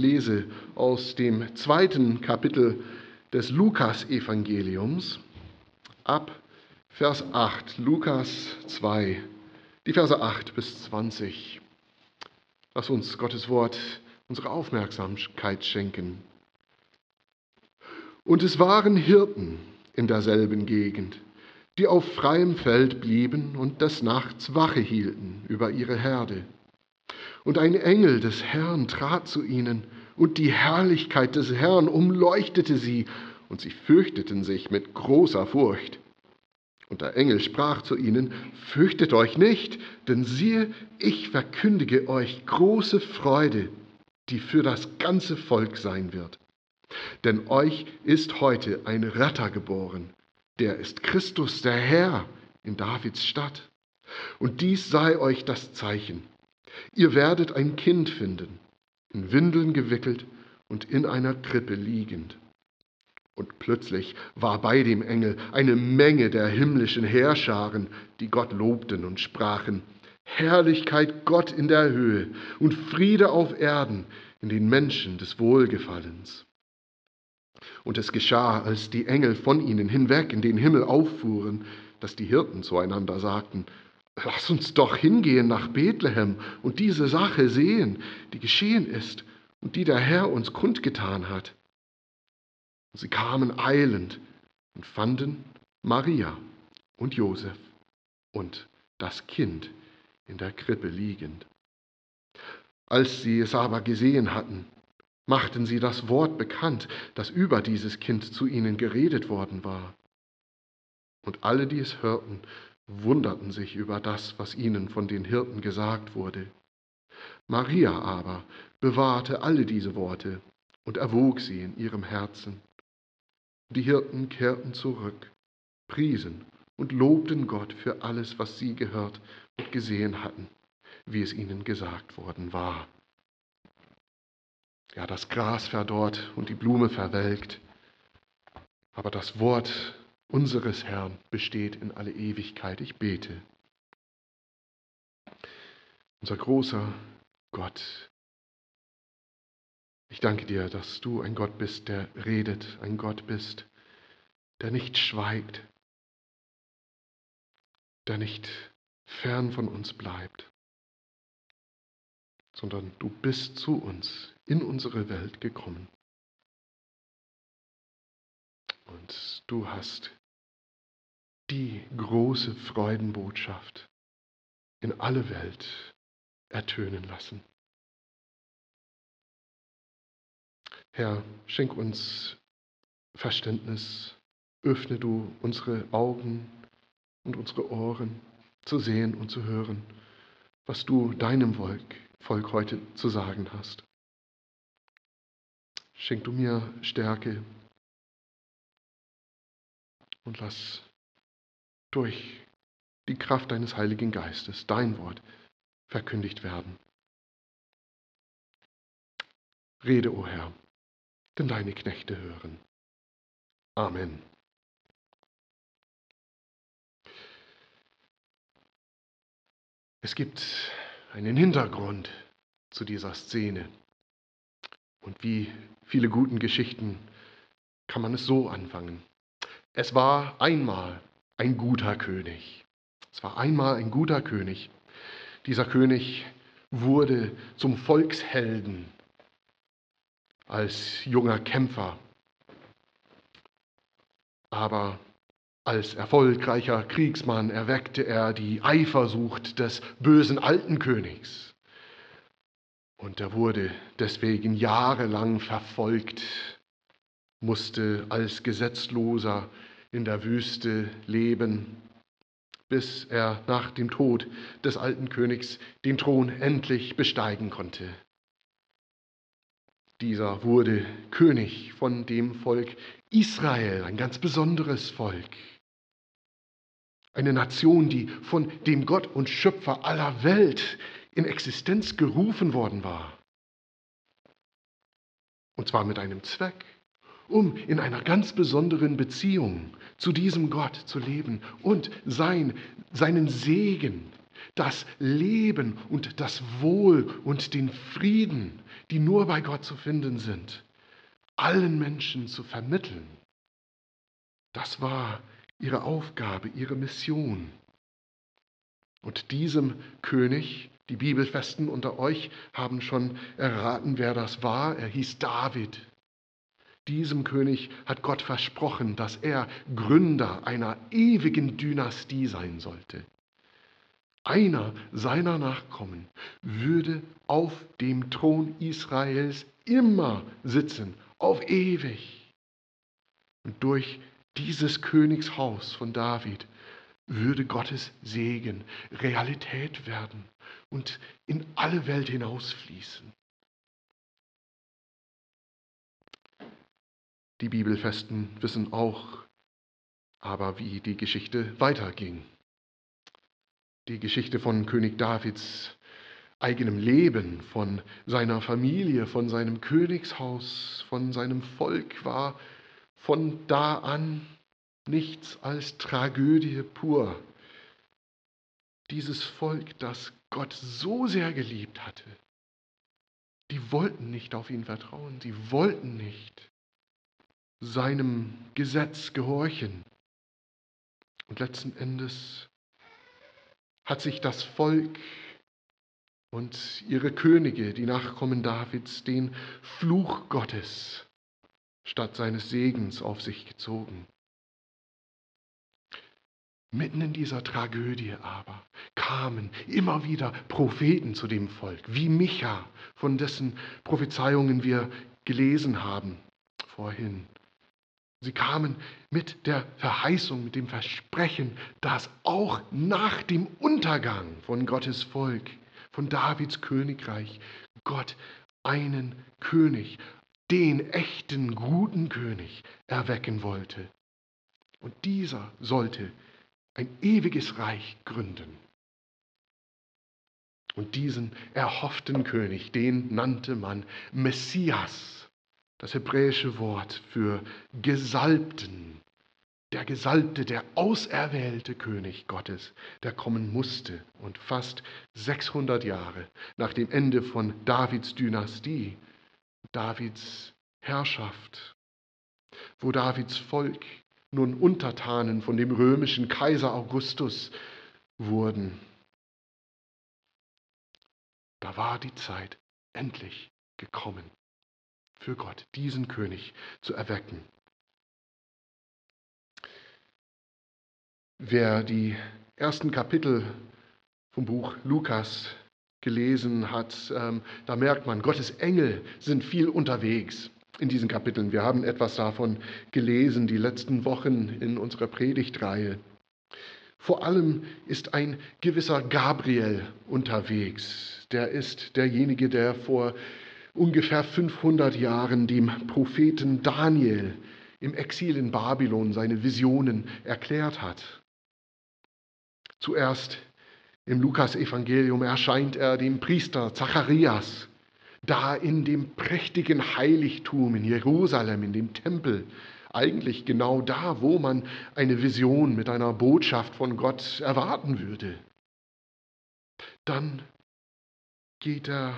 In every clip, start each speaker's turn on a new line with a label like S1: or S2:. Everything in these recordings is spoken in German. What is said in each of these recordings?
S1: lese aus dem zweiten Kapitel des Lukas-Evangeliums ab Vers 8, Lukas 2, die Verse 8 bis 20. Lass uns Gottes Wort unsere Aufmerksamkeit schenken. Und es waren Hirten in derselben Gegend, die auf freiem Feld blieben und des Nachts Wache hielten über ihre Herde. Und ein Engel des Herrn trat zu ihnen, und die Herrlichkeit des Herrn umleuchtete sie, und sie fürchteten sich mit großer Furcht. Und der Engel sprach zu ihnen, Fürchtet euch nicht, denn siehe, ich verkündige euch große Freude, die für das ganze Volk sein wird. Denn euch ist heute ein Retter geboren, der ist Christus der Herr in Davids Stadt. Und dies sei euch das Zeichen. Ihr werdet ein Kind finden, in Windeln gewickelt und in einer Krippe liegend. Und plötzlich war bei dem Engel eine Menge der himmlischen Heerscharen, die Gott lobten und sprachen, Herrlichkeit Gott in der Höhe und Friede auf Erden in den Menschen des Wohlgefallens. Und es geschah, als die Engel von ihnen hinweg in den Himmel auffuhren, dass die Hirten zueinander sagten, Lass uns doch hingehen nach Bethlehem und diese Sache sehen, die geschehen ist und die der Herr uns kundgetan hat. Und sie kamen eilend und fanden Maria und Josef und das Kind in der Krippe liegend. Als sie es aber gesehen hatten, machten sie das Wort bekannt, das über dieses Kind zu ihnen geredet worden war. Und alle, die es hörten, wunderten sich über das, was ihnen von den Hirten gesagt wurde. Maria aber bewahrte alle diese Worte und erwog sie in ihrem Herzen. Die Hirten kehrten zurück, priesen und lobten Gott für alles, was sie gehört und gesehen hatten, wie es ihnen gesagt worden war. Ja, das Gras verdorrt und die Blume verwelkt, aber das Wort unseres Herrn besteht in alle Ewigkeit. Ich bete. Unser großer Gott, ich danke dir, dass du ein Gott bist, der redet, ein Gott bist, der nicht schweigt, der nicht fern von uns bleibt, sondern du bist zu uns in unsere Welt gekommen. Und du hast die große Freudenbotschaft in alle Welt ertönen lassen. Herr, schenk uns Verständnis, öffne du unsere Augen und unsere Ohren zu sehen und zu hören, was du deinem Volk, Volk heute zu sagen hast. Schenk du mir Stärke und lass durch die Kraft deines Heiligen Geistes, dein Wort, verkündigt werden. Rede, o oh Herr, denn deine Knechte hören. Amen. Es gibt einen Hintergrund zu dieser Szene. Und wie viele guten Geschichten kann man es so anfangen. Es war einmal ein guter König. Es war einmal ein guter König. Dieser König wurde zum Volkshelden als junger Kämpfer. Aber als erfolgreicher Kriegsmann erweckte er die Eifersucht des bösen alten Königs. Und er wurde deswegen jahrelang verfolgt, musste als Gesetzloser in der Wüste leben, bis er nach dem Tod des alten Königs den Thron endlich besteigen konnte. Dieser wurde König von dem Volk Israel, ein ganz besonderes Volk. Eine Nation, die von dem Gott und Schöpfer aller Welt in Existenz gerufen worden war. Und zwar mit einem Zweck um in einer ganz besonderen Beziehung zu diesem Gott zu leben und sein, seinen Segen das Leben und das Wohl und den Frieden, die nur bei Gott zu finden sind, allen Menschen zu vermitteln. Das war ihre Aufgabe, ihre Mission. Und diesem König, die Bibelfesten unter euch haben schon erraten, wer das war. Er hieß David. Diesem König hat Gott versprochen, dass er Gründer einer ewigen Dynastie sein sollte. Einer seiner Nachkommen würde auf dem Thron Israels immer sitzen, auf ewig. Und durch dieses Königshaus von David würde Gottes Segen Realität werden und in alle Welt hinausfließen. Die Bibelfesten wissen auch aber, wie die Geschichte weiterging. Die Geschichte von König Davids eigenem Leben, von seiner Familie, von seinem Königshaus, von seinem Volk war von da an nichts als Tragödie pur. Dieses Volk, das Gott so sehr geliebt hatte, die wollten nicht auf ihn vertrauen, sie wollten nicht seinem Gesetz gehorchen. Und letzten Endes hat sich das Volk und ihre Könige, die Nachkommen Davids, den Fluch Gottes statt seines Segens auf sich gezogen. Mitten in dieser Tragödie aber kamen immer wieder Propheten zu dem Volk, wie Micha, von dessen Prophezeiungen wir gelesen haben vorhin. Sie kamen mit der Verheißung, mit dem Versprechen, dass auch nach dem Untergang von Gottes Volk, von Davids Königreich, Gott einen König, den echten guten König erwecken wollte. Und dieser sollte ein ewiges Reich gründen. Und diesen erhofften König, den nannte man Messias das hebräische Wort für Gesalbten. Der Gesalbte, der auserwählte König Gottes, der kommen musste und fast 600 Jahre nach dem Ende von Davids Dynastie, Davids Herrschaft, wo Davids Volk nun Untertanen von dem römischen Kaiser Augustus wurden. Da war die Zeit endlich gekommen für Gott, diesen König zu erwecken. Wer die ersten Kapitel vom Buch Lukas gelesen hat, ähm, da merkt man, Gottes Engel sind viel unterwegs in diesen Kapiteln. Wir haben etwas davon gelesen die letzten Wochen in unserer Predigtreihe. Vor allem ist ein gewisser Gabriel unterwegs. Der ist derjenige, der vor ungefähr 500 Jahren dem Propheten Daniel im Exil in Babylon seine Visionen erklärt hat. Zuerst im Lukasevangelium erscheint er dem Priester Zacharias, da in dem prächtigen Heiligtum in Jerusalem, in dem Tempel, eigentlich genau da, wo man eine Vision mit einer Botschaft von Gott erwarten würde. Dann geht er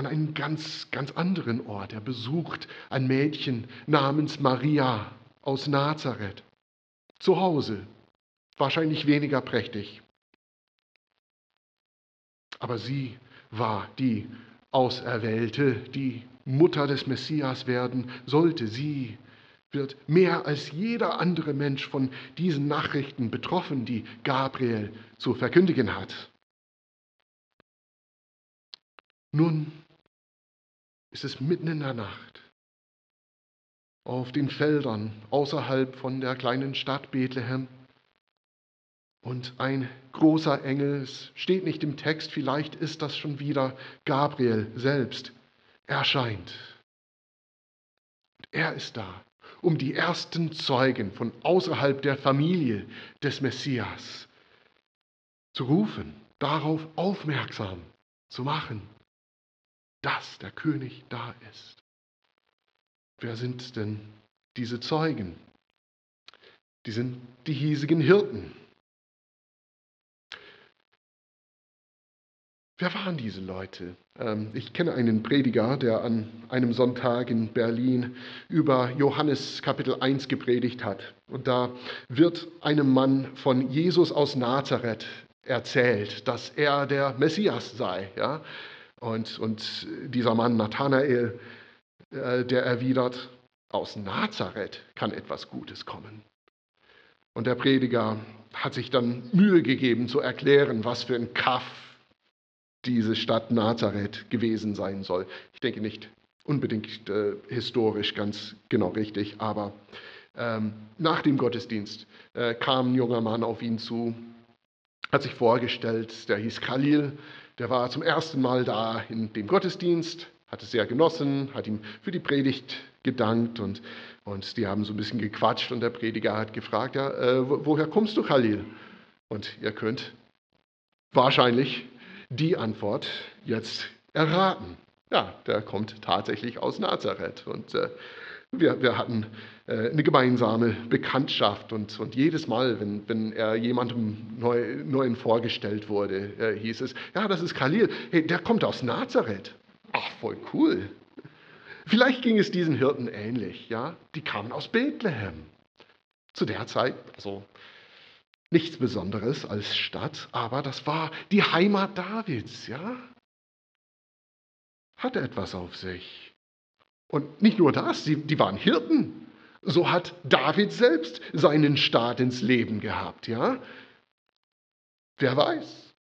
S1: an einen ganz, ganz anderen Ort. Er besucht ein Mädchen namens Maria aus Nazareth. Zu Hause. Wahrscheinlich weniger prächtig. Aber sie war die Auserwählte, die Mutter des Messias werden sollte. Sie wird mehr als jeder andere Mensch von diesen Nachrichten betroffen, die Gabriel zu verkündigen hat. Nun ist es mitten in der Nacht auf den Feldern außerhalb von der kleinen Stadt Bethlehem. Und ein großer Engel, es steht nicht im Text, vielleicht ist das schon wieder Gabriel selbst, erscheint. Er ist da, um die ersten Zeugen von außerhalb der Familie des Messias zu rufen, darauf aufmerksam zu machen dass der König da ist. Wer sind denn diese Zeugen? Die sind die hiesigen Hirten. Wer waren diese Leute? Ähm, ich kenne einen Prediger, der an einem Sonntag in Berlin über Johannes Kapitel 1 gepredigt hat. Und da wird einem Mann von Jesus aus Nazareth erzählt, dass er der Messias sei. Ja? Und, und dieser Mann Nathanael, äh, der erwidert, aus Nazareth kann etwas Gutes kommen. Und der Prediger hat sich dann Mühe gegeben zu erklären, was für ein Kaff diese Stadt Nazareth gewesen sein soll. Ich denke nicht unbedingt äh, historisch ganz genau richtig, aber ähm, nach dem Gottesdienst äh, kam ein junger Mann auf ihn zu, hat sich vorgestellt, der hieß Khalil, der war zum ersten Mal da in dem Gottesdienst, hat es sehr genossen, hat ihm für die Predigt gedankt und, und die haben so ein bisschen gequatscht und der Prediger hat gefragt, ja, äh, woher kommst du, Khalil? Und ihr könnt wahrscheinlich die Antwort jetzt erraten. Ja, der kommt tatsächlich aus Nazareth. Und äh, wir, wir, hatten äh, eine gemeinsame Bekanntschaft. Und, und jedes Mal, wenn, wenn er jemandem neu, Neuen vorgestellt wurde, äh, hieß es, ja, das ist Khalil. Hey, der kommt aus Nazareth. Ach, voll cool. Vielleicht ging es diesen Hirten ähnlich. Ja? Die kamen aus Bethlehem. Zu der Zeit, also Nichts Besonderes als Stadt, aber das war die Heimat Davids, ja? Hatte etwas auf sich. Und nicht nur das, die, die waren Hirten. So hat David selbst seinen Staat ins Leben gehabt, ja? Wer weiß?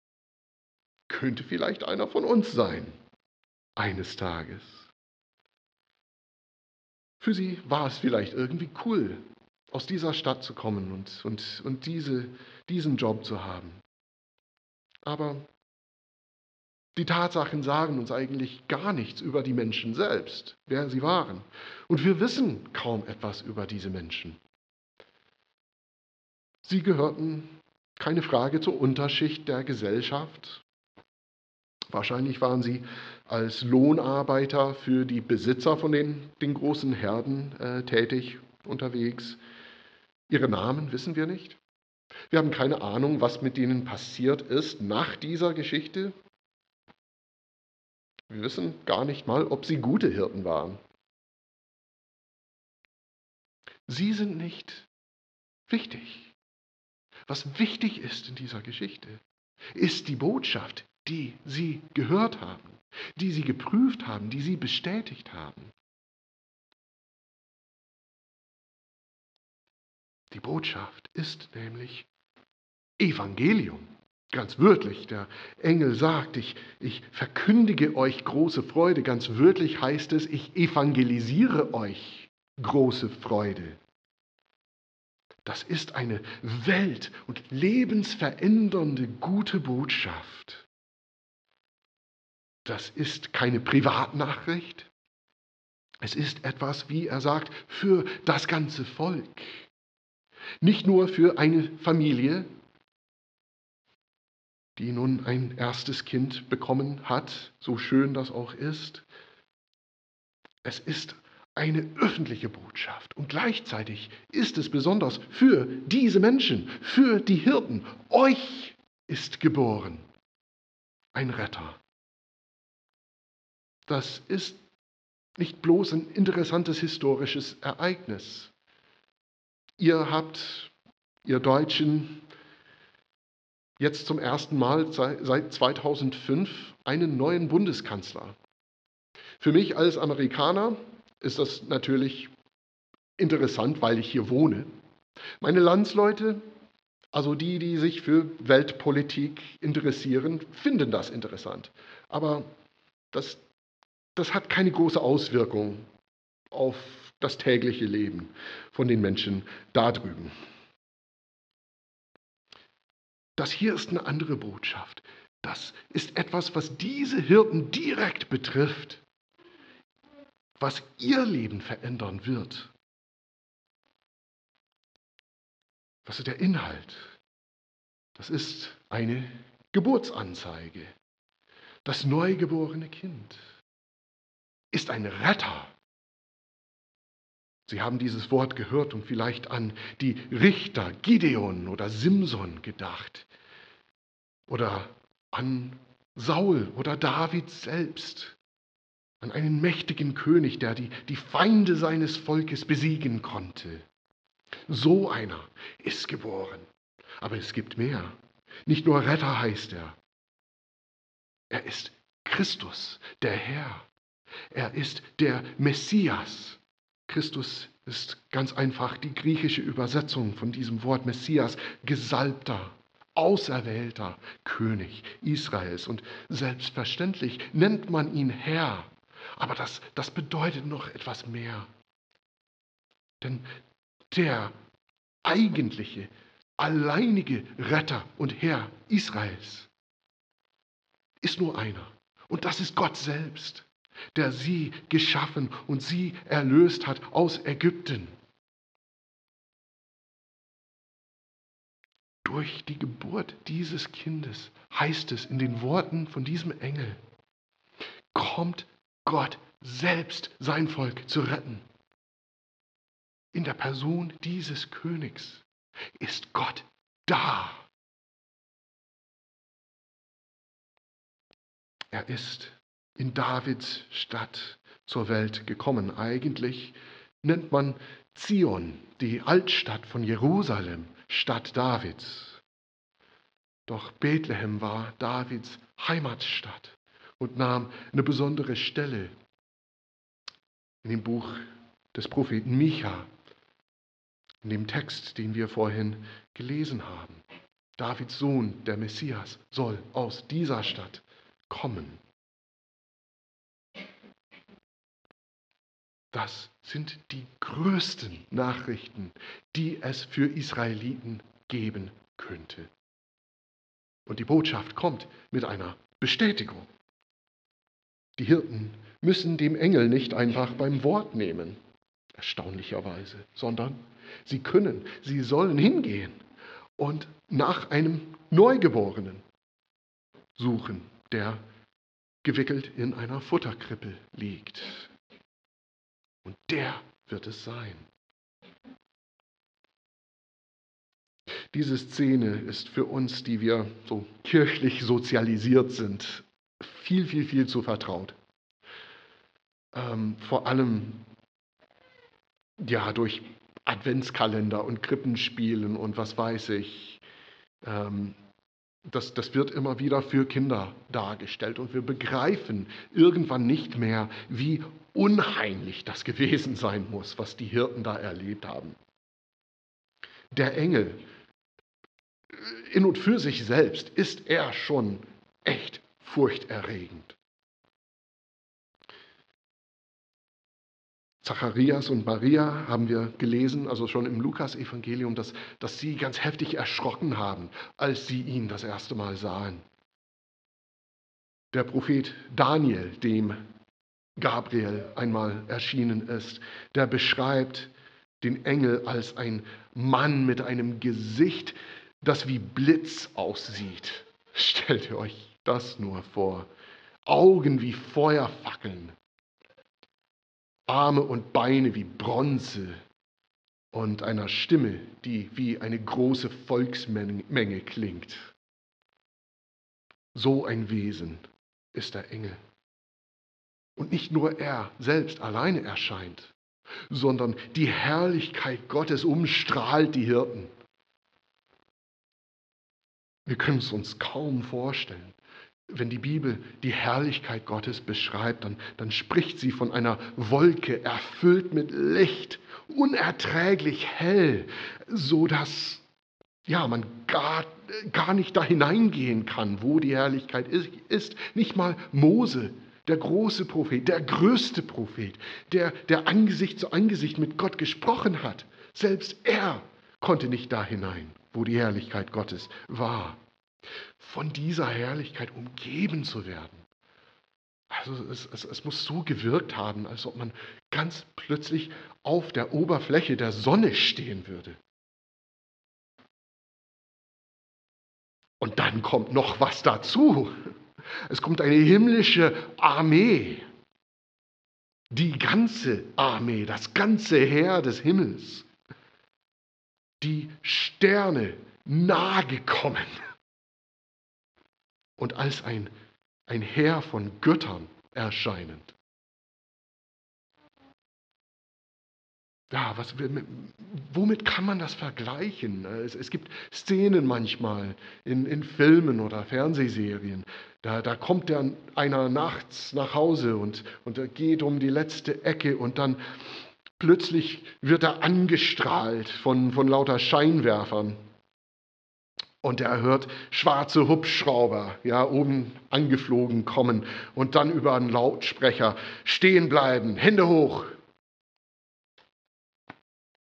S1: Könnte vielleicht einer von uns sein, eines Tages. Für sie war es vielleicht irgendwie cool, aus dieser Stadt zu kommen und, und, und diese, diesen Job zu haben. Aber die Tatsachen sagen uns eigentlich gar nichts über die Menschen selbst, wer sie waren. Und wir wissen kaum etwas über diese Menschen. Sie gehörten, keine Frage, zur Unterschicht der Gesellschaft. Wahrscheinlich waren sie als Lohnarbeiter für die Besitzer von den, den großen Herden äh, tätig unterwegs. Ihre Namen wissen wir nicht. Wir haben keine Ahnung, was mit ihnen passiert ist nach dieser Geschichte. Wir wissen gar nicht mal, ob sie gute Hirten waren. Sie sind nicht wichtig. Was wichtig ist in dieser Geschichte, ist die Botschaft, die sie gehört haben, die sie geprüft haben, die sie bestätigt haben. Die Botschaft ist nämlich Evangelium. Ganz wörtlich, der Engel sagt, ich, ich verkündige euch große Freude. Ganz wörtlich heißt es, ich evangelisiere euch große Freude. Das ist eine welt- und lebensverändernde gute Botschaft. Das ist keine Privatnachricht. Es ist etwas, wie er sagt, für das ganze Volk. Nicht nur für eine Familie, die nun ein erstes Kind bekommen hat, so schön das auch ist. Es ist eine öffentliche Botschaft und gleichzeitig ist es besonders für diese Menschen, für die Hirten. Euch ist geboren ein Retter. Das ist nicht bloß ein interessantes historisches Ereignis. Ihr habt, ihr Deutschen, jetzt zum ersten Mal seit 2005 einen neuen Bundeskanzler. Für mich als Amerikaner ist das natürlich interessant, weil ich hier wohne. Meine Landsleute, also die, die sich für Weltpolitik interessieren, finden das interessant. Aber das, das hat keine große Auswirkung auf das tägliche Leben von den Menschen da drüben. Das hier ist eine andere Botschaft. Das ist etwas, was diese Hirten direkt betrifft, was ihr Leben verändern wird. Was ist der Inhalt? Das ist eine Geburtsanzeige. Das neugeborene Kind ist ein Retter Sie haben dieses Wort gehört und vielleicht an die Richter Gideon oder Simson gedacht oder an Saul oder David selbst, an einen mächtigen König, der die, die Feinde seines Volkes besiegen konnte. So einer ist geboren. Aber es gibt mehr. Nicht nur Retter heißt er. Er ist Christus, der Herr. Er ist der Messias. Christus ist ganz einfach die griechische Übersetzung von diesem Wort Messias, Gesalbter, auserwählter König Israels. Und selbstverständlich nennt man ihn Herr. Aber das, das bedeutet noch etwas mehr. Denn der eigentliche, alleinige Retter und Herr Israels ist nur einer. Und das ist Gott selbst, der sie geschaffen und sie erlöst hat aus Ägypten. Durch die Geburt dieses Kindes heißt es in den Worten von diesem Engel, kommt Gott selbst sein Volk zu retten. In der Person dieses Königs ist Gott da. Er ist in Davids Stadt zur Welt gekommen. Eigentlich nennt man Zion, die Altstadt von Jerusalem, Stadt Davids. Doch Bethlehem war Davids Heimatstadt und nahm eine besondere Stelle in dem Buch des Propheten Micha, in dem Text, den wir vorhin gelesen haben. Davids Sohn, der Messias, soll aus dieser Stadt kommen. Das sind die größten Nachrichten, die es für Israeliten geben könnte. Und die Botschaft kommt mit einer Bestätigung. Die Hirten müssen dem Engel nicht einfach beim Wort nehmen, erstaunlicherweise, sondern sie können, sie sollen hingehen und nach einem Neugeborenen suchen, der gewickelt in einer Futterkrippe liegt. Und der wird es sein. Diese Szene ist für uns, die wir so kirchlich sozialisiert sind, viel, viel, viel zu vertraut. Ähm, vor allem ja durch Adventskalender und Krippenspielen und was weiß ich. Ähm, das, das wird immer wieder für Kinder dargestellt und wir begreifen irgendwann nicht mehr, wie unheimlich das gewesen sein muss, was die Hirten da erlebt haben. Der Engel, in und für sich selbst, ist er schon echt furchterregend. Zacharias und Maria haben wir gelesen, also schon im Lukas-Evangelium, dass, dass sie ganz heftig erschrocken haben, als sie ihn das erste Mal sahen. Der Prophet Daniel, dem Gabriel einmal erschienen ist, der beschreibt den Engel als ein Mann mit einem Gesicht, das wie Blitz aussieht. Stellt ihr euch das nur vor. Augen wie Feuerfackeln, Arme und Beine wie Bronze und einer Stimme, die wie eine große Volksmenge klingt. So ein Wesen ist der Engel. Und nicht nur er selbst alleine erscheint, sondern die Herrlichkeit Gottes umstrahlt die Hirten. Wir können es uns kaum vorstellen. Wenn die Bibel die Herrlichkeit Gottes beschreibt, dann, dann spricht sie von einer Wolke erfüllt mit Licht, unerträglich hell, so dass ja, man gar, gar nicht da hineingehen kann, wo die Herrlichkeit ist. Nicht mal Mose, der große Prophet, der größte Prophet, der, der Angesicht zu Angesicht mit Gott gesprochen hat. Selbst er konnte nicht da hinein, wo die Herrlichkeit Gottes war von dieser Herrlichkeit umgeben zu werden. Also es, es, es, muss so gewirkt haben, als ob man ganz plötzlich auf der Oberfläche der Sonne stehen würde. Und dann kommt noch was dazu. Es kommt eine himmlische Armee. Die ganze Armee, das ganze Heer des Himmels. Die Sterne nahe gekommen und als ein ein Heer von Göttern erscheinend. Ja, was, womit kann man das vergleichen? Es, es gibt Szenen manchmal in, in, Filmen oder Fernsehserien. Da, da kommt der, einer nachts nach Hause und, und er geht um die letzte Ecke und dann plötzlich wird er angestrahlt von, von lauter Scheinwerfern. Und er hört schwarze Hubschrauber ja, oben angeflogen kommen und dann über einen Lautsprecher stehen bleiben, Hände hoch,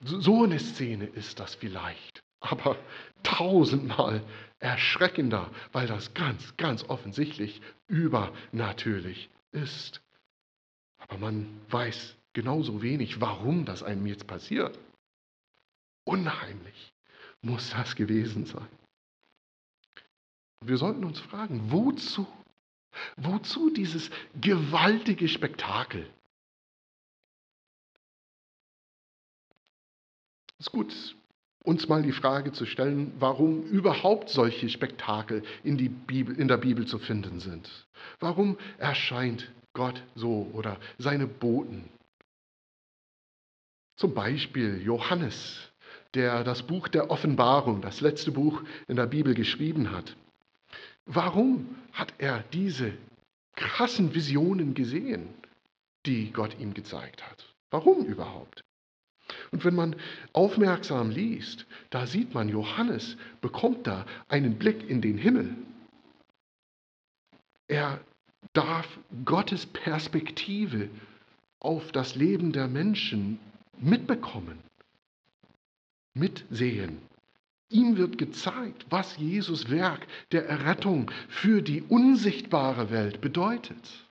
S1: so eine Szene ist das vielleicht, aber tausendmal erschreckender, weil das ganz, ganz offensichtlich übernatürlich ist. Aber man weiß genauso wenig, warum das einem jetzt passiert. Unheimlich muss das gewesen sein. Wir sollten uns fragen, wozu? Wozu dieses gewaltige Spektakel? Es ist gut, uns mal die Frage zu stellen, warum überhaupt solche Spektakel in, die Bibel, in der Bibel zu finden sind. Warum erscheint Gott so oder seine Boten? Zum Beispiel Johannes, der das Buch der Offenbarung, das letzte Buch in der Bibel geschrieben hat. Warum hat er diese krassen Visionen gesehen, die Gott ihm gezeigt hat? Warum überhaupt? Und wenn man aufmerksam liest, da sieht man, Johannes bekommt da einen Blick in den Himmel. Er darf Gottes Perspektive auf das Leben der Menschen mitbekommen, mitsehen. Ihm wird gezeigt, was Jesus Werk der Errettung für die unsichtbare Welt bedeutet.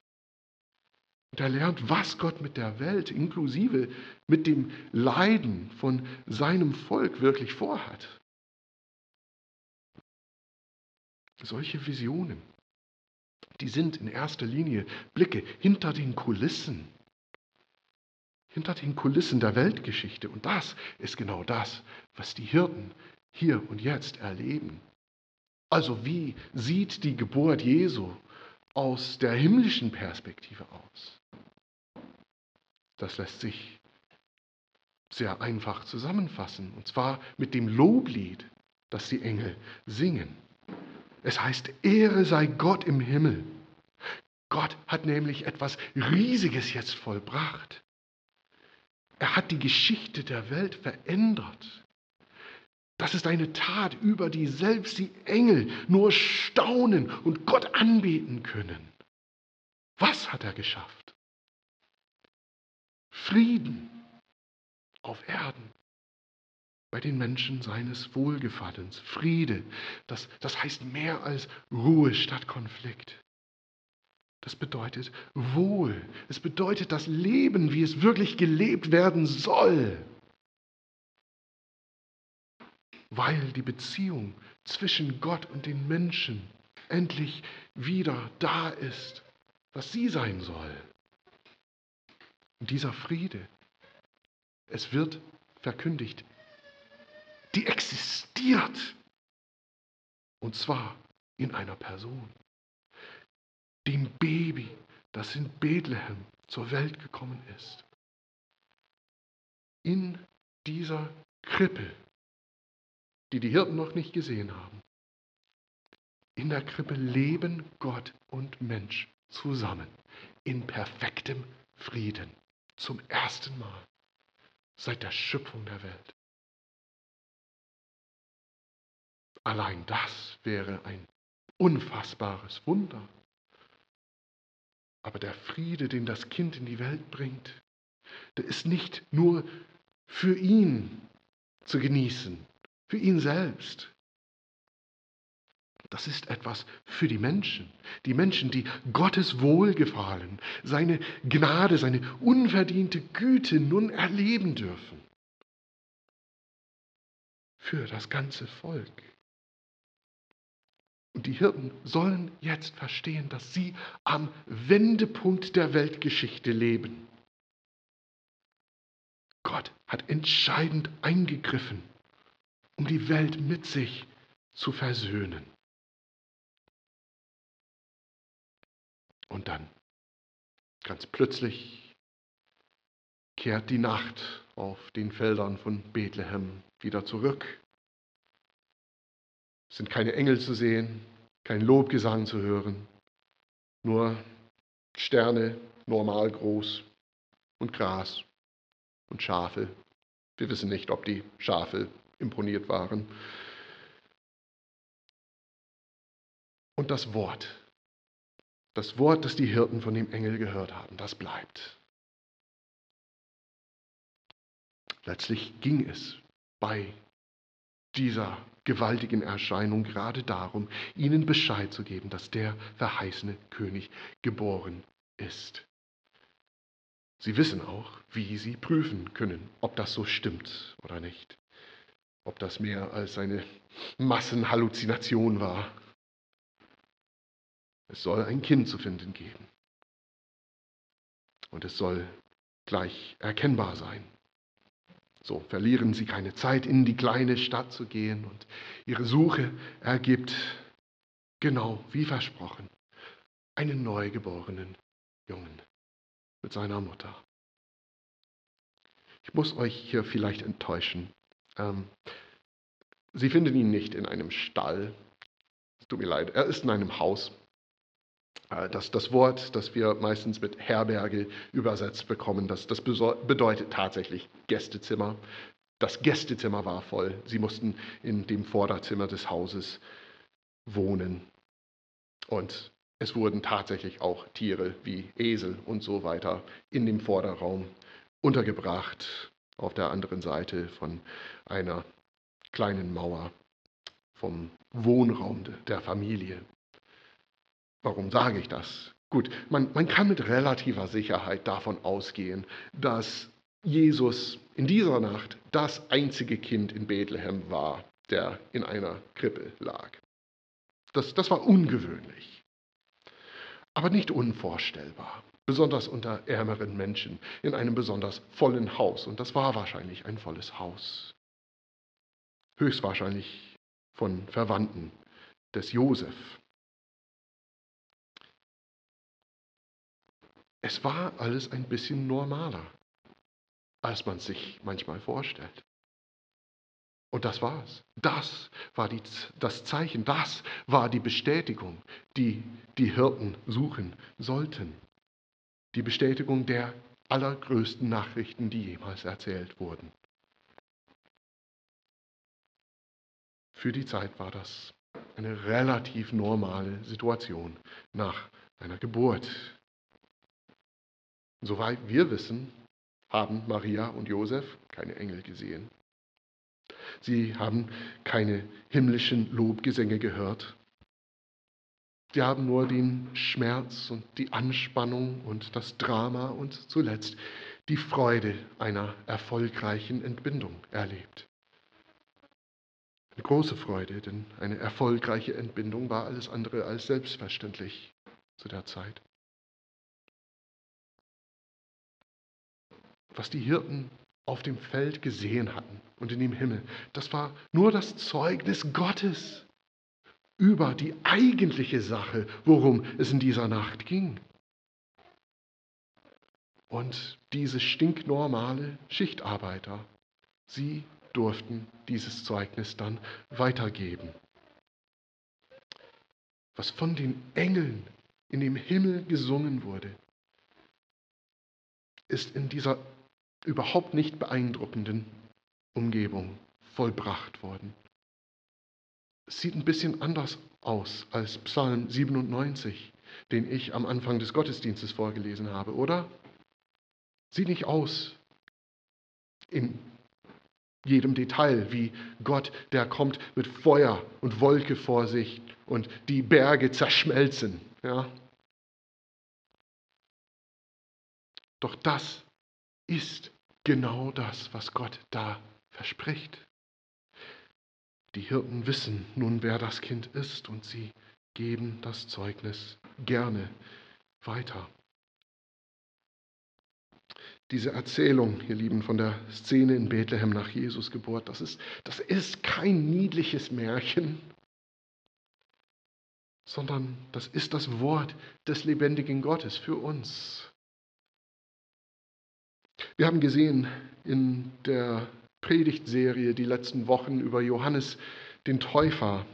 S1: Und er lernt, was Gott mit der Welt, inklusive mit dem Leiden von seinem Volk wirklich vorhat. Solche Visionen, die sind in erster Linie Blicke hinter den Kulissen, hinter den Kulissen der Weltgeschichte. Und das ist genau das, was die Hirten hier und jetzt erleben. Also wie sieht die Geburt Jesu aus der himmlischen Perspektive aus? Das lässt sich sehr einfach zusammenfassen, und zwar mit dem Loblied, das die Engel singen. Es heißt, Ehre sei Gott im Himmel. Gott hat nämlich etwas Riesiges jetzt vollbracht. Er hat die Geschichte der Welt verändert. Das ist eine Tat, über die selbst die Engel nur staunen und Gott anbeten können. Was hat er geschafft? Frieden auf Erden bei den Menschen seines Wohlgefallens. Friede, das, das heißt mehr als Ruhe statt Konflikt. Das bedeutet Wohl. Es bedeutet das Leben, wie es wirklich gelebt werden soll. Weil die Beziehung zwischen Gott und den Menschen endlich wieder da ist, was sie sein soll. Und dieser Friede, es wird verkündigt, die existiert. Und zwar in einer Person. Dem Baby, das in Bethlehem zur Welt gekommen ist. In dieser Krippe, die die Hirten noch nicht gesehen haben. In der Krippe leben Gott und Mensch zusammen in perfektem Frieden. Zum ersten Mal seit der Schöpfung der Welt. Allein das wäre ein unfassbares Wunder. Aber der Friede, den das Kind in die Welt bringt, der ist nicht nur für ihn zu genießen, für ihn selbst, das ist etwas für die Menschen. Die Menschen, die Gottes Wohlgefallen, seine Gnade, seine unverdiente Güte nun erleben dürfen. Für das ganze Volk. Und die Hirten sollen jetzt verstehen, dass sie am Wendepunkt der Weltgeschichte leben. Gott hat entscheidend eingegriffen, um die Welt mit sich zu versöhnen. Und dann, ganz plötzlich, kehrt die Nacht auf den Feldern von Bethlehem wieder zurück. Es sind keine Engel zu sehen, kein Lobgesang zu hören, nur Sterne normal groß und Gras und Schafe. Wir wissen nicht, ob die Schafe imponiert waren. Und das Wort, das Wort, das die Hirten von dem Engel gehört haben, das bleibt. Letztlich ging es bei dieser gewaltigen Erscheinung gerade darum, ihnen Bescheid zu geben, dass der verheißene König geboren ist. Sie wissen auch, wie sie prüfen können, ob das so stimmt oder nicht. Ob das mehr als eine Massenhalluzination war. Es soll ein Kind zu finden geben. Und es soll gleich erkennbar sein. So verlieren sie keine Zeit, in die kleine Stadt zu gehen und ihre Suche ergibt, genau wie versprochen, einen neugeborenen Jungen mit seiner Mutter. Ich muss euch hier vielleicht enttäuschen. Ähm, sie finden ihn nicht in einem Stall. Es tut mir leid, er ist in einem Haus. Äh, das, das Wort, das wir meistens mit Herberge übersetzt bekommen, das, das bedeutet tatsächlich Gästezimmer. Das Gästezimmer war voll. Sie mussten in dem Vorderzimmer des Hauses wohnen. Und es wurden tatsächlich auch Tiere wie Esel und so weiter in dem Vorderraum untergebracht, auf der anderen Seite von einer kleinen Mauer vom Wohnraum der Familie. Warum sage ich das? Gut, man, man kann mit relativer Sicherheit davon ausgehen, dass Jesus in dieser Nacht das einzige Kind in Bethlehem war, der in einer Krippe lag. Das, das war ungewöhnlich, aber nicht unvorstellbar, besonders unter ärmeren Menschen in einem besonders vollen Haus. Und das war wahrscheinlich ein volles Haus. Höchstwahrscheinlich von Verwandten des Josef. Es war alles ein bisschen normaler, als man sich manchmal vorstellt. Und das war's. Das war die, das Zeichen, das war die Bestätigung, die die Hirten suchen sollten. Die Bestätigung der allergrößten Nachrichten, die jemals erzählt wurden. Für die Zeit war das eine relativ normale Situation nach einer Geburt. Soweit wir wissen, haben Maria und Josef keine Engel gesehen. Sie haben keine himmlischen Lobgesänge gehört. Sie haben nur den Schmerz und die Anspannung und das Drama und zuletzt die Freude einer erfolgreichen Entbindung erlebt. Eine große Freude, denn eine erfolgreiche Entbindung war alles andere als selbstverständlich zu der Zeit. Was die Hirten auf dem Feld gesehen hatten und in dem Himmel, das war nur das Zeugnis Gottes über die eigentliche Sache, worum es in dieser Nacht ging. Und diese stinknormale Schichtarbeiter, sie durften dieses Zeugnis dann weitergeben. Was von den Engeln in dem Himmel gesungen wurde, ist in dieser überhaupt nicht beeindruckenden Umgebung vollbracht worden. Es sieht ein bisschen anders aus als Psalm 97, den ich am Anfang des Gottesdienstes vorgelesen habe, oder? Sieht nicht aus in jedem Detail, wie Gott, der kommt mit Feuer und Wolke vor sich und die Berge zerschmelzen. Ja? Doch das ist genau das, was Gott da verspricht. Die Hirten wissen nun, wer das Kind ist, und sie geben das Zeugnis gerne weiter. Diese Erzählung, ihr Lieben, von der Szene in Bethlehem nach Jesus Geburt, das ist, das ist kein niedliches Märchen, sondern das ist das Wort des lebendigen Gottes für uns. Wir haben gesehen in der Predigtserie die letzten Wochen über Johannes den Täufer,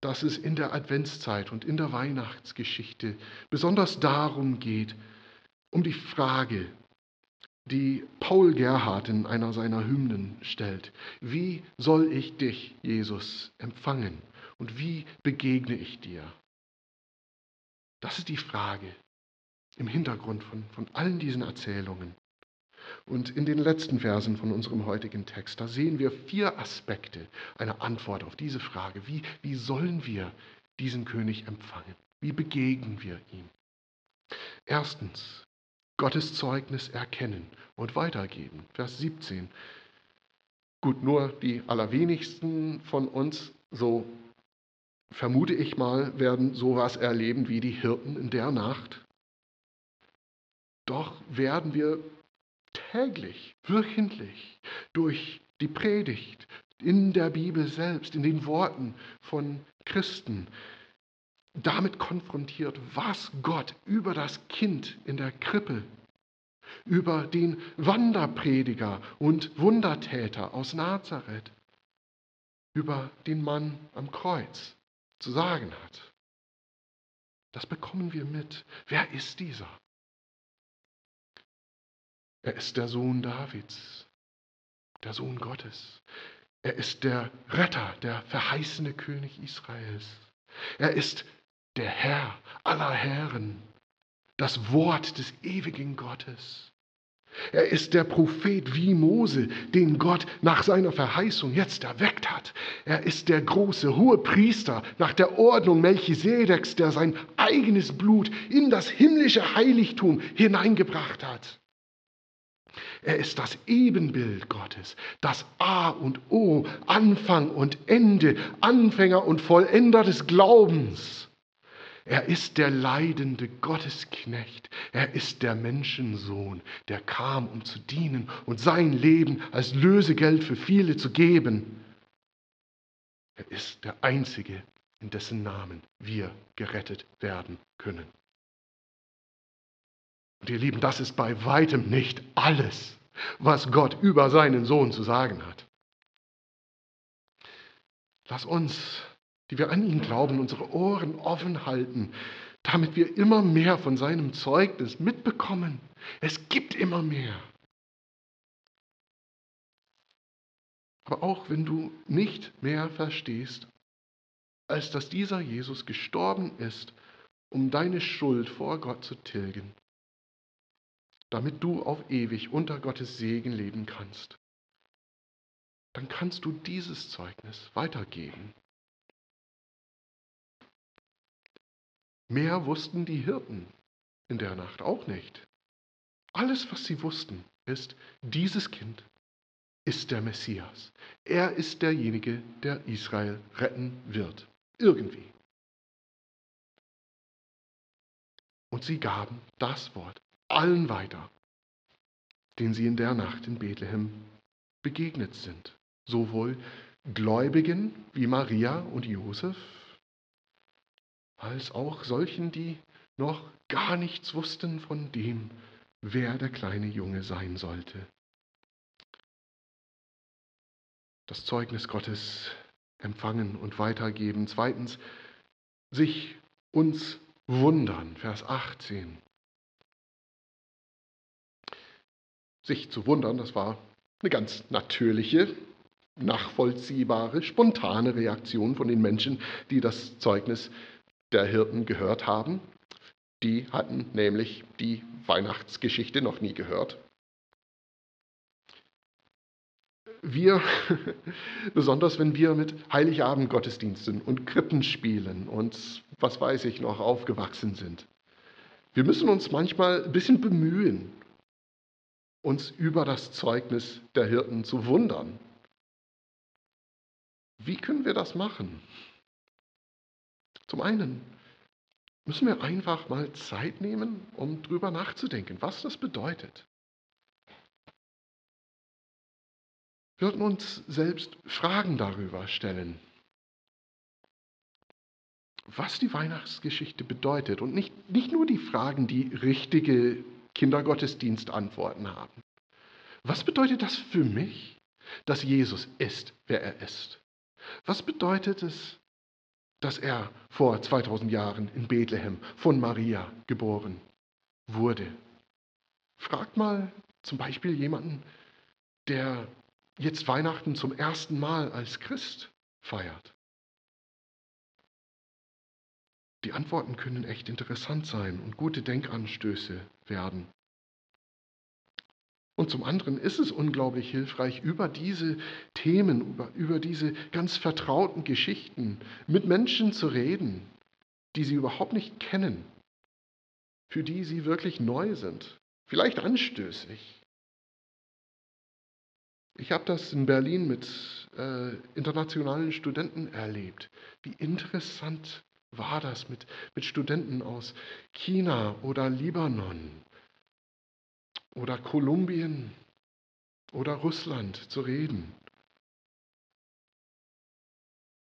S1: dass es in der Adventszeit und in der Weihnachtsgeschichte besonders darum geht, um die Frage, die Paul Gerhard in einer seiner Hymnen stellt. Wie soll ich dich, Jesus, empfangen und wie begegne ich dir? Das ist die Frage im Hintergrund von, von allen diesen Erzählungen. Und in den letzten Versen von unserem heutigen Text, da sehen wir vier Aspekte einer Antwort auf diese Frage. Wie, wie sollen wir diesen König empfangen? Wie begegnen wir ihm? Erstens, Gottes Zeugnis erkennen und weitergeben. Vers 17. Gut, nur die allerwenigsten von uns, so vermute ich mal, werden sowas erleben wie die Hirten in der Nacht. Doch werden wir täglich, wöchentlich durch die Predigt, in der Bibel selbst, in den Worten von Christen, damit konfrontiert, was Gott über das Kind in der Krippe, über den Wanderprediger und Wundertäter aus Nazareth, über den Mann am Kreuz zu sagen hat. Das bekommen wir mit. Wer ist dieser? Er ist der Sohn Davids, der Sohn Gottes. Er ist der Retter, der verheißene König Israels. Er ist der Herr aller Herren, das Wort des ewigen Gottes. Er ist der Prophet wie Mose, den Gott nach seiner Verheißung jetzt erweckt hat. Er ist der große hohe Priester nach der Ordnung Melchisedeks, der sein eigenes Blut in das himmlische Heiligtum hineingebracht hat. Er ist das Ebenbild Gottes, das A und O, Anfang und Ende, Anfänger und Vollender des Glaubens. Er ist der leidende Gottesknecht. Er ist der Menschensohn, der kam, um zu dienen und sein Leben als Lösegeld für viele zu geben. Er ist der Einzige, in dessen Namen wir gerettet werden können. Und ihr Lieben, das ist bei weitem nicht alles, was Gott über seinen Sohn zu sagen hat. Lass uns, die wir an ihn glauben, unsere Ohren offen halten, damit wir immer mehr von seinem Zeugnis mitbekommen. Es gibt immer mehr. Aber auch wenn du nicht mehr verstehst, als dass dieser Jesus gestorben ist, um deine Schuld vor Gott zu tilgen, damit du auf ewig unter Gottes Segen leben kannst, dann kannst du dieses Zeugnis weitergeben. Mehr wussten die Hirten in der Nacht auch nicht. Alles, was sie wussten, ist, dieses Kind ist der Messias. Er ist derjenige, der Israel retten wird. Irgendwie. Und sie gaben das Wort allen weiter, denen sie in der Nacht in Bethlehem begegnet sind. Sowohl Gläubigen wie Maria und Josef, als auch solchen, die noch gar nichts wussten von dem, wer der kleine Junge sein sollte. Das Zeugnis Gottes empfangen und weitergeben. Zweitens, sich uns wundern. Vers 18. sich zu wundern, das war eine ganz natürliche, nachvollziehbare, spontane Reaktion von den Menschen, die das Zeugnis der Hirten gehört haben. Die hatten nämlich die Weihnachtsgeschichte noch nie gehört. Wir, besonders wenn wir mit Heiligabend Gottesdiensten und Krippenspielen und was weiß ich noch aufgewachsen sind, wir müssen uns manchmal ein bisschen bemühen, uns über das Zeugnis der Hirten zu wundern. Wie können wir das machen? Zum einen müssen wir einfach mal Zeit nehmen, um drüber nachzudenken, was das bedeutet. Wir sollten uns selbst Fragen darüber stellen. was die Weihnachtsgeschichte bedeutet und nicht, nicht nur die Fragen, die richtige Kindergottesdienstantworten haben. Was bedeutet das für mich, dass Jesus ist, wer er ist? Was bedeutet es, dass er vor 2000 Jahren in Bethlehem von Maria geboren wurde? Fragt mal zum Beispiel jemanden, der jetzt Weihnachten zum ersten Mal als Christ feiert. Die Antworten können echt interessant sein und gute Denkanstöße werden. Und zum anderen ist es unglaublich hilfreich, über diese Themen, über, über diese ganz vertrauten Geschichten mit Menschen zu reden, die sie überhaupt nicht kennen, für die sie wirklich neu sind, vielleicht anstößig. Ich habe das in Berlin mit äh, internationalen Studenten erlebt. Wie interessant war das mit, mit Studenten aus China oder Libanon oder Kolumbien oder Russland zu reden.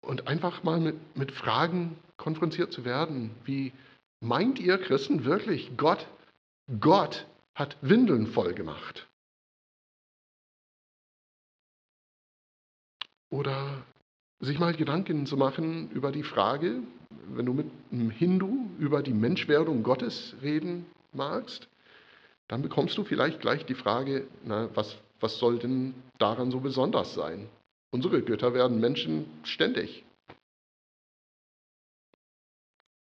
S1: Und einfach mal mit, mit Fragen konfrontiert zu werden, wie meint ihr Christen wirklich, Gott, Gott hat Windeln voll gemacht? Oder sich mal Gedanken zu machen über die Frage, wenn du mit einem Hindu über die Menschwerdung Gottes reden magst, dann bekommst du vielleicht gleich die Frage, na, was, was soll denn daran so besonders sein? Unsere Götter werden Menschen ständig.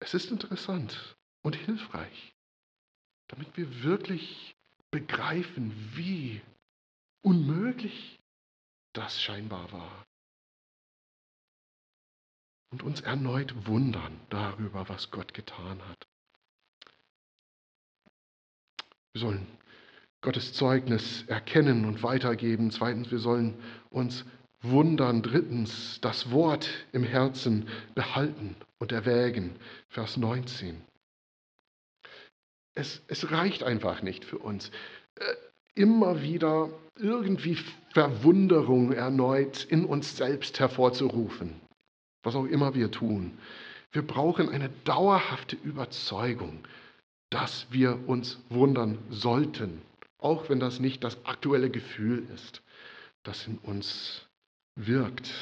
S1: Es ist interessant und hilfreich, damit wir wirklich begreifen, wie unmöglich das scheinbar war und uns erneut wundern darüber, was Gott getan hat. Wir sollen Gottes Zeugnis erkennen und weitergeben. Zweitens, wir sollen uns wundern. Drittens, das Wort im Herzen behalten und erwägen. Vers 19. Es, es reicht einfach nicht für uns, äh, immer wieder irgendwie Verwunderung erneut in uns selbst hervorzurufen was auch immer wir tun. Wir brauchen eine dauerhafte Überzeugung, dass wir uns wundern sollten, auch wenn das nicht das aktuelle Gefühl ist, das in uns wirkt.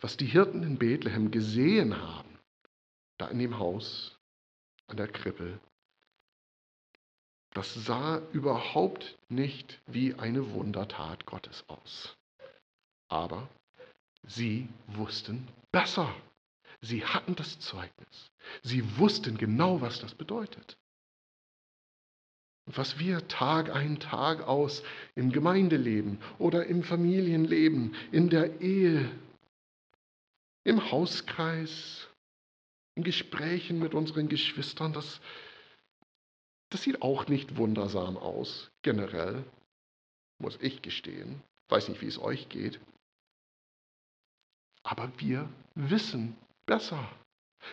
S1: Was die Hirten in Bethlehem gesehen haben, da in dem Haus, an der Krippe, das sah überhaupt nicht wie eine Wundertat Gottes aus. Aber Sie wussten besser. Sie hatten das Zeugnis. Sie wussten genau, was das bedeutet. Und was wir Tag ein, Tag aus im Gemeindeleben oder im Familienleben, in der Ehe, im Hauskreis, in Gesprächen mit unseren Geschwistern, das, das sieht auch nicht wundersam aus, generell, muss ich gestehen. Weiß nicht, wie es euch geht. Aber wir wissen besser.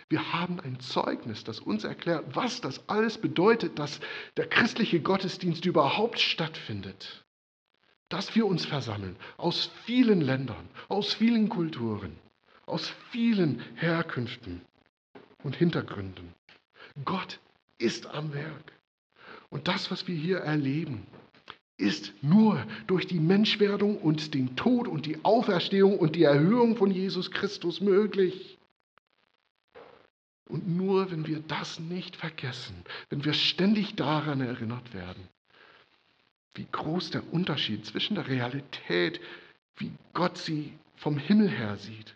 S1: Wir haben ein Zeugnis, das uns erklärt, was das alles bedeutet, dass der christliche Gottesdienst überhaupt stattfindet. Dass wir uns versammeln aus vielen Ländern, aus vielen Kulturen, aus vielen Herkünften und Hintergründen. Gott ist am Werk. Und das, was wir hier erleben, ist nur durch die Menschwerdung und den Tod und die Auferstehung und die Erhöhung von Jesus Christus möglich. Und nur wenn wir das nicht vergessen, wenn wir ständig daran erinnert werden, wie groß der Unterschied zwischen der Realität, wie Gott sie vom Himmel her sieht,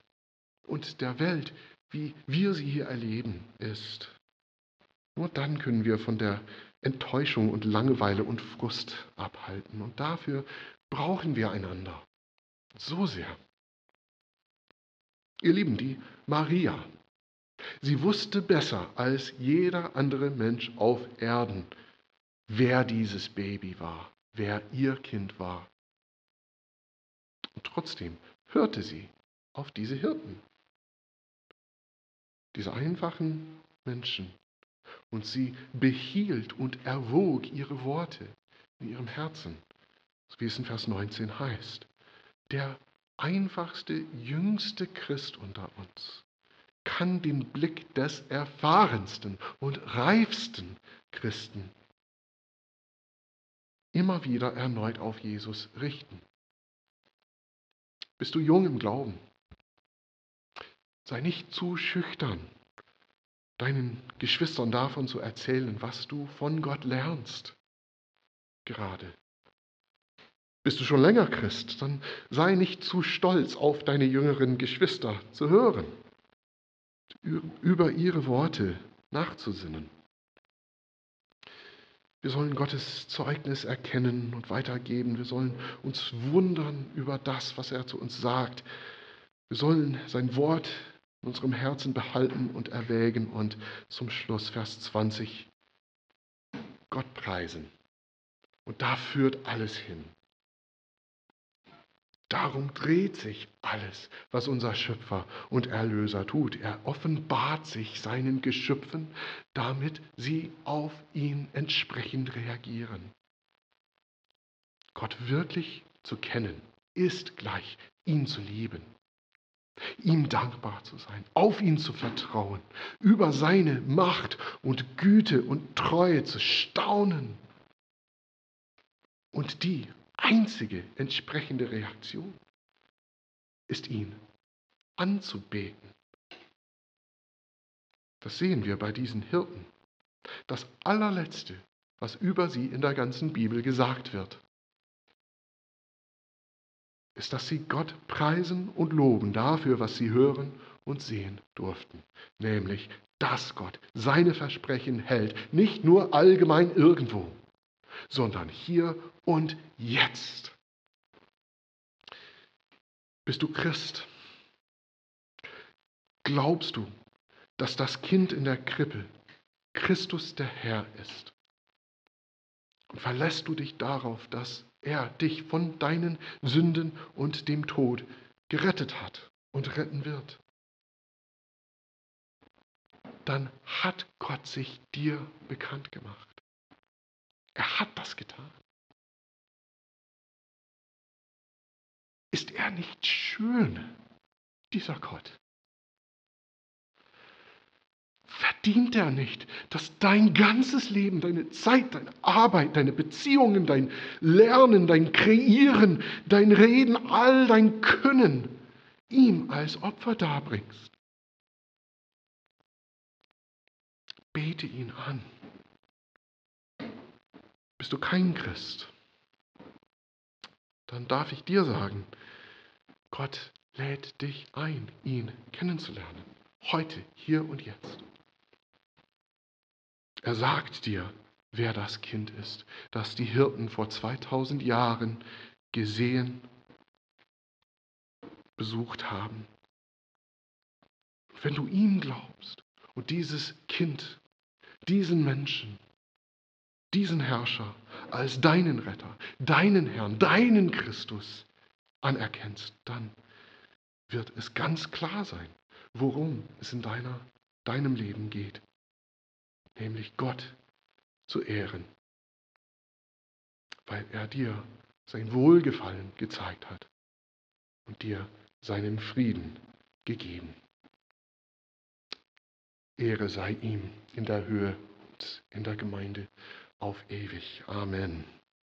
S1: und der Welt, wie wir sie hier erleben, ist. Nur dann können wir von der Enttäuschung und Langeweile und Frust abhalten. Und dafür brauchen wir einander. So sehr. Ihr Lieben, die Maria, sie wusste besser als jeder andere Mensch auf Erden, wer dieses Baby war, wer ihr Kind war. Und trotzdem hörte sie auf diese Hirten, diese einfachen Menschen, und sie behielt und erwog ihre Worte in ihrem Herzen, wie es in Vers 19 heißt. Der einfachste, jüngste Christ unter uns kann den Blick des erfahrensten und reifsten Christen immer wieder erneut auf Jesus richten. Bist du jung im Glauben? Sei nicht zu schüchtern, deinen Geschwistern davon zu erzählen, was du von Gott lernst. Gerade. Bist du schon länger Christ, dann sei nicht zu stolz auf deine jüngeren Geschwister zu hören, über ihre Worte nachzusinnen. Wir sollen Gottes Zeugnis erkennen und weitergeben. Wir sollen uns wundern über das, was er zu uns sagt. Wir sollen sein Wort in unserem Herzen behalten und erwägen und zum Schluss Vers 20 Gott preisen. Und da führt alles hin. Darum dreht sich alles, was unser Schöpfer und Erlöser tut. Er offenbart sich seinen Geschöpfen, damit sie auf ihn entsprechend reagieren. Gott wirklich zu kennen, ist gleich ihn zu lieben, ihm dankbar zu sein, auf ihn zu vertrauen, über seine Macht und Güte und Treue zu staunen und die einzige entsprechende Reaktion ist ihn anzubeten. Das sehen wir bei diesen Hirten. Das allerletzte, was über sie in der ganzen Bibel gesagt wird, ist, dass sie Gott preisen und loben dafür, was sie hören und sehen durften. Nämlich, dass Gott seine Versprechen hält, nicht nur allgemein irgendwo, sondern hier und jetzt. Bist du Christ? Glaubst du, dass das Kind in der Krippe Christus der Herr ist? Und verlässt du dich darauf, dass er dich von deinen Sünden und dem Tod gerettet hat und retten wird? Dann hat Gott sich dir bekannt gemacht. Er hat das getan. Ist er nicht schön, dieser Gott? Verdient er nicht, dass dein ganzes Leben, deine Zeit, deine Arbeit, deine Beziehungen, dein Lernen, dein Kreieren, dein Reden, all dein Können ihm als Opfer darbringst? Bete ihn an. Bist du kein Christ? Dann darf ich dir sagen, Gott lädt dich ein, ihn kennenzulernen. Heute, hier und jetzt. Er sagt dir, wer das Kind ist, das die Hirten vor 2000 Jahren gesehen, besucht haben. Wenn du ihm glaubst und dieses Kind, diesen Menschen diesen Herrscher als deinen Retter, deinen Herrn, deinen Christus anerkennst, dann wird es ganz klar sein, worum es in deiner, deinem Leben geht. Nämlich Gott zu ehren, weil er dir sein Wohlgefallen gezeigt hat und dir seinen Frieden gegeben. Ehre sei ihm in der Höhe und in der Gemeinde auf ewig. Amen.